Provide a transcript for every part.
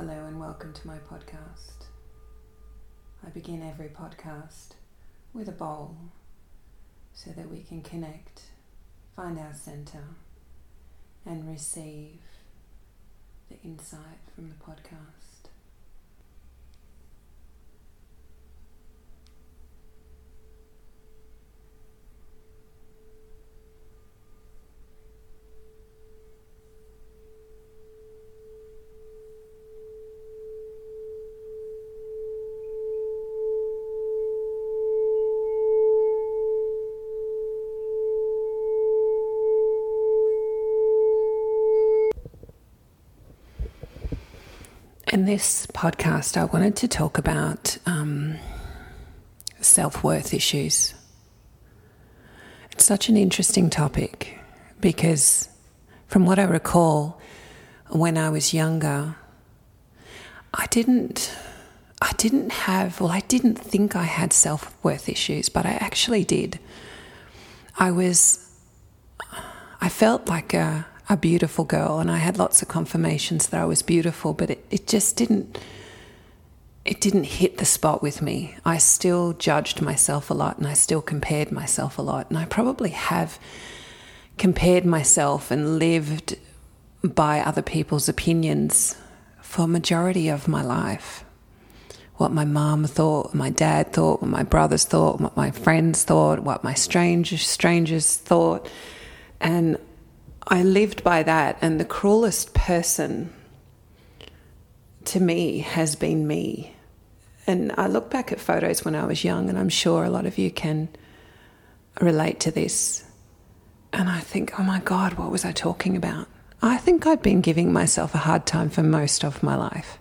Hello and welcome to my podcast. I begin every podcast with a bowl so that we can connect, find our center, and receive the insight from the podcast. In this podcast, I wanted to talk about um, self worth issues. It's such an interesting topic because, from what I recall, when I was younger, I didn't. I didn't have, well, I didn't think I had self worth issues, but I actually did. I was, I felt like a, a beautiful girl, and I had lots of confirmations that I was beautiful, but it, it just didn't it didn't hit the spot with me. I still judged myself a lot and I still compared myself a lot. And I probably have compared myself and lived by other people's opinions for majority of my life. What my mom thought, what my dad thought, what my brothers thought, what my friends thought, what my strangers strangers thought. And I lived by that, and the cruelest person to me has been me. And I look back at photos when I was young, and I'm sure a lot of you can relate to this. And I think, oh my God, what was I talking about? I think I'd been giving myself a hard time for most of my life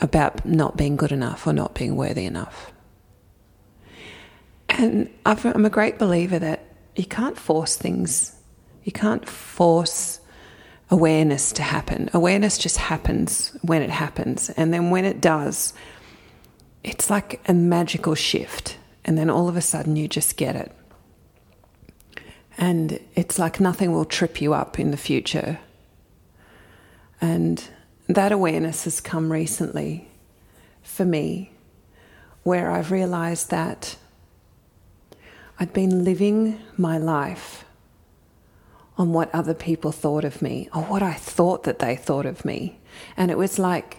about not being good enough or not being worthy enough. And I'm a great believer that you can't force things you can't force awareness to happen. Awareness just happens when it happens. And then when it does, it's like a magical shift. And then all of a sudden you just get it. And it's like nothing will trip you up in the future. And that awareness has come recently for me, where I've realized that I'd been living my life on what other people thought of me or what I thought that they thought of me. And it was like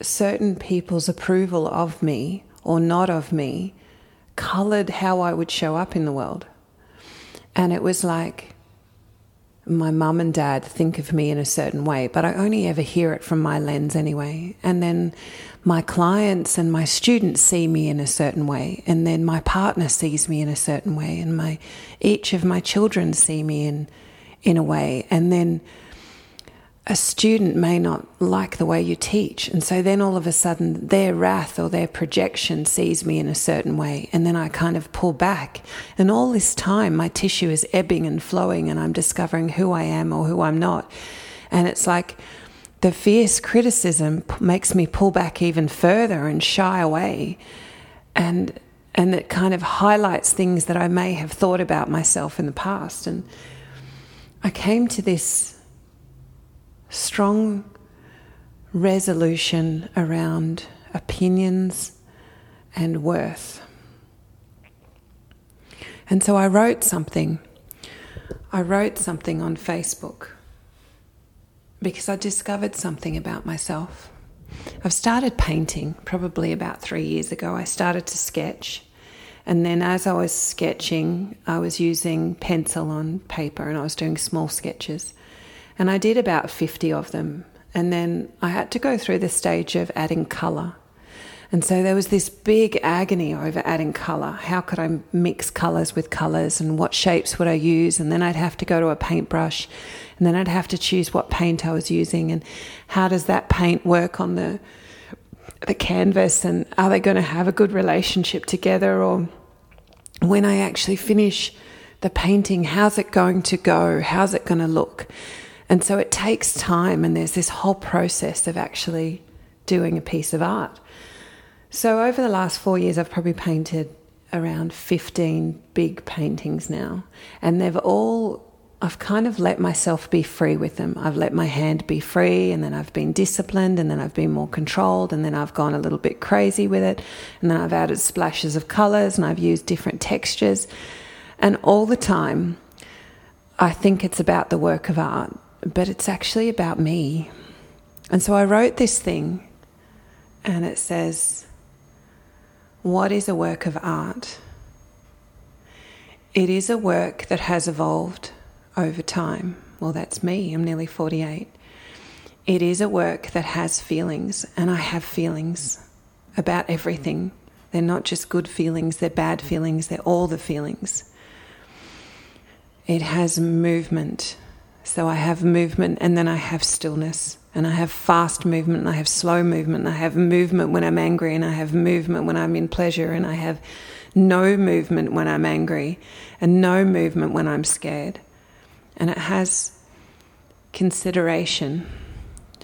certain people's approval of me or not of me colored how I would show up in the world. And it was like my mum and dad think of me in a certain way, but I only ever hear it from my lens anyway. And then my clients and my students see me in a certain way, and then my partner sees me in a certain way, and my each of my children see me in in a way. And then a student may not like the way you teach. And so then all of a sudden their wrath or their projection sees me in a certain way. And then I kind of pull back. And all this time, my tissue is ebbing and flowing, and I'm discovering who I am or who I'm not. And it's like the fierce criticism makes me pull back even further and shy away. And and it kind of highlights things that I may have thought about myself in the past. And I came to this strong resolution around opinions and worth. And so I wrote something. I wrote something on Facebook because I discovered something about myself. I've started painting probably about three years ago. I started to sketch. And then as I was sketching, I was using pencil on paper and I was doing small sketches. And I did about 50 of them. And then I had to go through the stage of adding colour. And so there was this big agony over adding colour. How could I mix colours with colours and what shapes would I use? And then I'd have to go to a paintbrush and then I'd have to choose what paint I was using and how does that paint work on the the canvas and are they going to have a good relationship together or when I actually finish the painting, how's it going to go? How's it going to look? And so it takes time, and there's this whole process of actually doing a piece of art. So over the last four years, I've probably painted around 15 big paintings now, and they've all I've kind of let myself be free with them. I've let my hand be free, and then I've been disciplined, and then I've been more controlled, and then I've gone a little bit crazy with it, and then I've added splashes of colors, and I've used different textures. And all the time, I think it's about the work of art, but it's actually about me. And so I wrote this thing, and it says, What is a work of art? It is a work that has evolved over time. Well, that's me, I'm nearly 48. It is a work that has feelings, and I have feelings about everything. They're not just good feelings, they're bad feelings, they're all the feelings. It has movement. So I have movement and then I have stillness. And I have fast movement and I have slow movement. And I have movement when I'm angry and I have movement when I'm in pleasure. And I have no movement when I'm angry and no movement when I'm scared and it has consideration,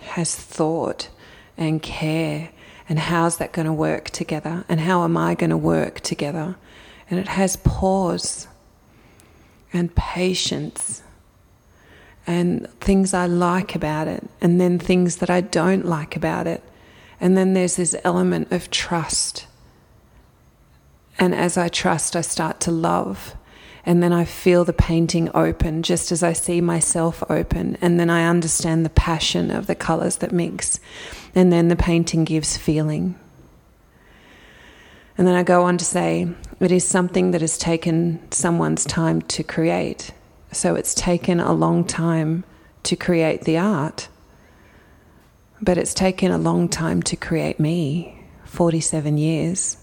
has thought and care, and how's that going to work together, and how am I going to work together, and it has pause and patience and things I like about it, and then things that I don't like about it. And then there's this element of trust. And as I trust, I start to love. And then I feel the painting open just as I see myself open. And then I understand the passion of the colors that mix. And then the painting gives feeling. And then I go on to say, it is something that has taken someone's time to create. So it's taken a long time to create the art. But it's taken a long time to create me 47 years.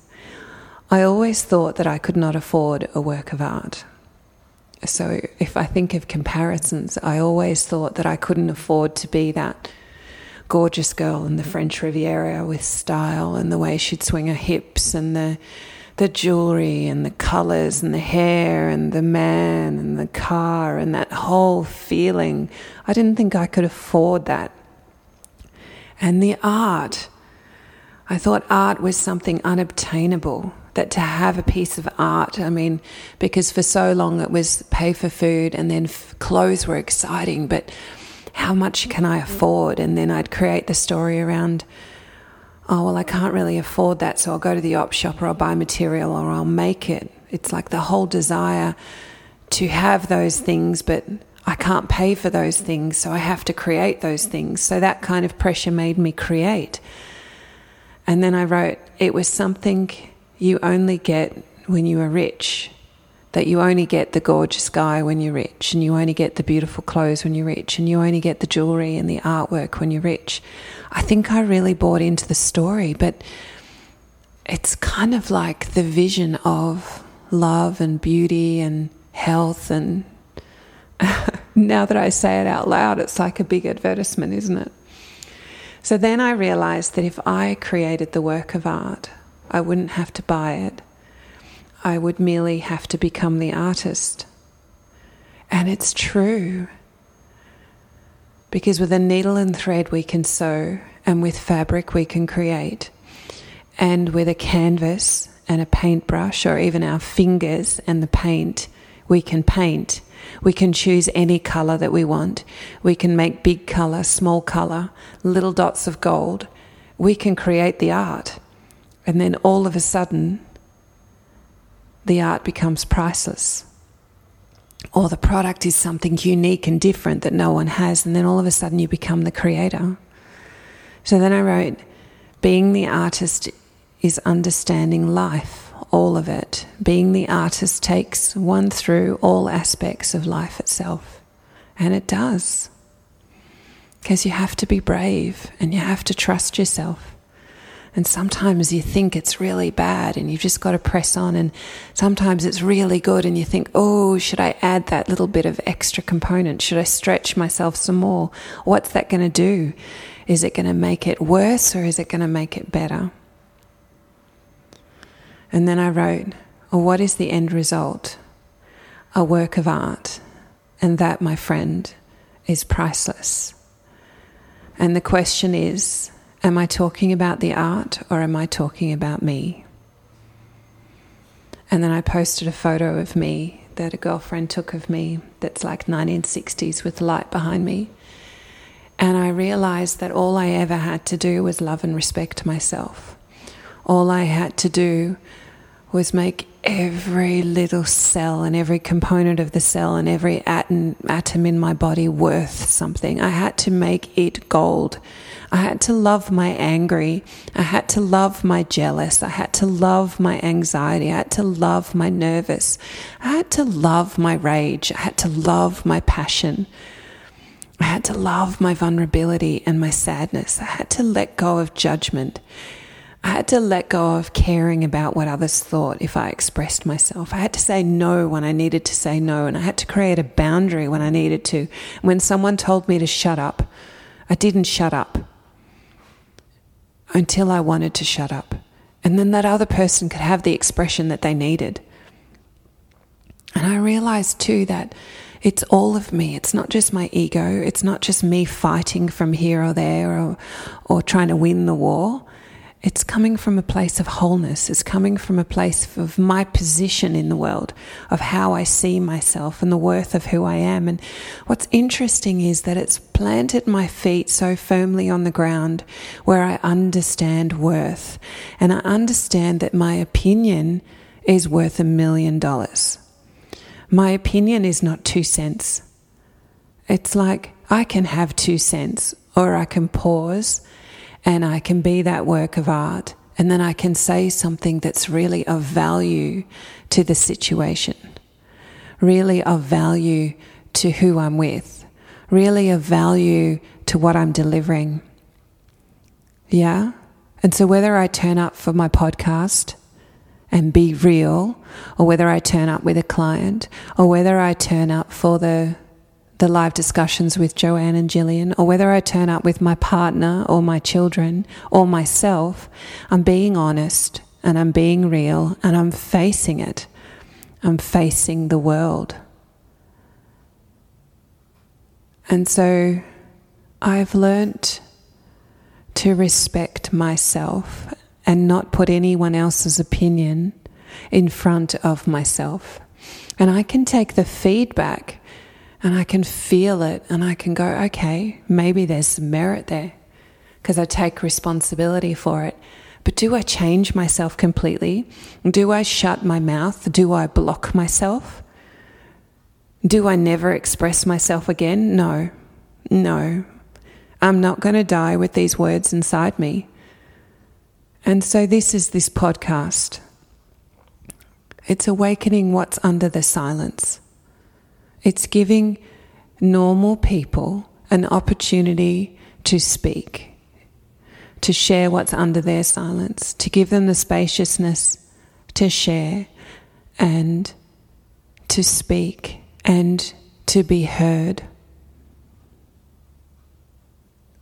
I always thought that I could not afford a work of art. So if I think of comparisons, I always thought that I couldn't afford to be that gorgeous girl in the French Riviera with style and the way she'd swing her hips and the the jewelry and the colors and the hair and the man and the car and that whole feeling. I didn't think I could afford that. And the art, I thought art was something unobtainable that to have a piece of art, I mean, because for so long it was pay for food and then f- clothes were exciting, but how much can I afford? And then I'd create the story around, oh, well, I can't really afford that, so I'll go to the op shop or I'll buy material or I'll make it. It's like the whole desire to have those things, but I can't pay for those things, so I have to create those things. So that kind of pressure made me create. And then I wrote, it was something you only get when you are rich. That you only get the gorgeous guy when you're rich, and you only get the beautiful clothes when you're rich, and you only get the jewelry and the artwork when you're rich. I think I really bought into the story, but it's kind of like the vision of love and beauty and health. And now that I say it out loud, it's like a big advertisement, isn't it? So then I realized that if I created the work of art, I wouldn't have to buy it. I would merely have to become the artist. And it's true. Because with a needle and thread we can sew, and with fabric we can create. And with a canvas and a paintbrush, or even our fingers and the paint, we can paint. We can choose any color that we want. We can make big color, small color, little dots of gold. We can create the art. And then all of a sudden, the art becomes priceless. Or the product is something unique and different that no one has, and then all of a sudden you become the creator. So then I wrote, being the artist is understanding life, all of it. Being the artist takes one through all aspects of life itself. And it does. Because you have to be brave and you have to trust yourself. And sometimes you think it's really bad and you've just got to press on. And sometimes it's really good and you think, oh, should I add that little bit of extra component? Should I stretch myself some more? What's that going to do? Is it going to make it worse or is it going to make it better? And then I wrote, well, what is the end result? A work of art. And that, my friend, is priceless. And the question is, Am I talking about the art or am I talking about me? And then I posted a photo of me that a girlfriend took of me that's like 1960s with light behind me. And I realized that all I ever had to do was love and respect myself. All I had to do was make every little cell and every component of the cell and every atom, atom in my body worth something. I had to make it gold. I had to love my angry. I had to love my jealous. I had to love my anxiety. I had to love my nervous. I had to love my rage. I had to love my passion. I had to love my vulnerability and my sadness. I had to let go of judgment. I had to let go of caring about what others thought if I expressed myself. I had to say no when I needed to say no, and I had to create a boundary when I needed to. When someone told me to shut up, I didn't shut up until I wanted to shut up. And then that other person could have the expression that they needed. And I realized too that it's all of me. It's not just my ego. It's not just me fighting from here or there or, or trying to win the war. It's coming from a place of wholeness. It's coming from a place of my position in the world, of how I see myself and the worth of who I am. And what's interesting is that it's planted my feet so firmly on the ground where I understand worth. And I understand that my opinion is worth a million dollars. My opinion is not two cents. It's like I can have two cents or I can pause and I can be that work of art. And then I can say something that's really of value to the situation, really of value to who I'm with, really of value to what I'm delivering. Yeah? And so whether I turn up for my podcast and be real, or whether I turn up with a client, or whether I turn up for the the live discussions with Joanne and Jillian, or whether I turn up with my partner or my children or myself, I'm being honest and I'm being real and I'm facing it. I'm facing the world. And so I've learnt to respect myself and not put anyone else's opinion in front of myself. And I can take the feedback and I can feel it and I can go, okay, maybe there's some merit there because I take responsibility for it. But do I change myself completely? Do I shut my mouth? Do I block myself? Do I never express myself again? No, no. I'm not going to die with these words inside me. And so, this is this podcast. It's awakening what's under the silence. It's giving normal people an opportunity to speak, to share what's under their silence, to give them the spaciousness to share and to speak and to be heard.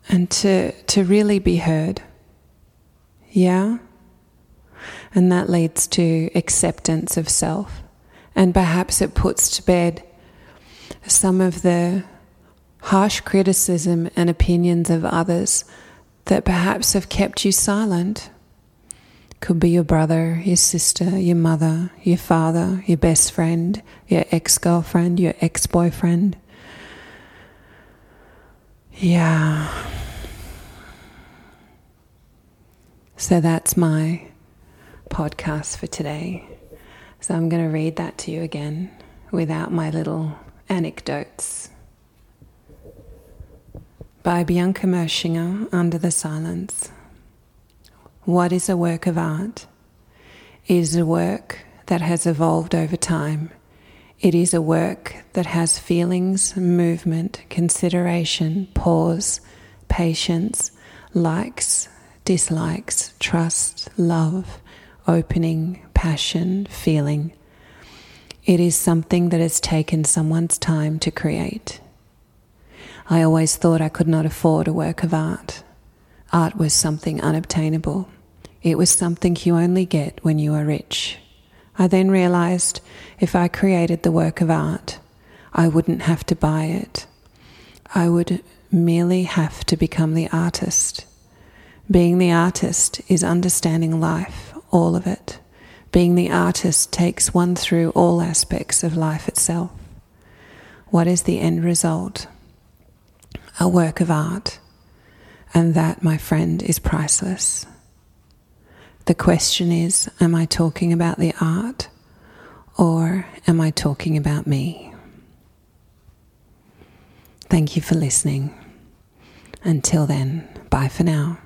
And to, to really be heard. Yeah? And that leads to acceptance of self. And perhaps it puts to bed some of the harsh criticism and opinions of others that perhaps have kept you silent. Could be your brother, your sister, your mother, your father, your best friend, your ex girlfriend, your ex boyfriend. Yeah. So that's my podcast for today. So I'm going to read that to you again without my little Anecdotes by Bianca Mershinger Under the Silence. What is a work of art? It is a work that has evolved over time. It is a work that has feelings, movement, consideration, pause, patience, likes, dislikes, trust, love, opening, passion, feeling it is something that has taken someone's time to create. I always thought I could not afford a work of art. Art was something unobtainable. It was something you only get when you are rich. I then realized if I created the work of art, I wouldn't have to buy it. I would merely have to become the artist. Being the artist is understanding life, all of it Being the artist takes one through all aspects of life itself. What is the end result? A work of art. And that, my friend, is priceless. The question is Am I talking about the art or am I talking about me? Thank you for listening. Until then, bye for now.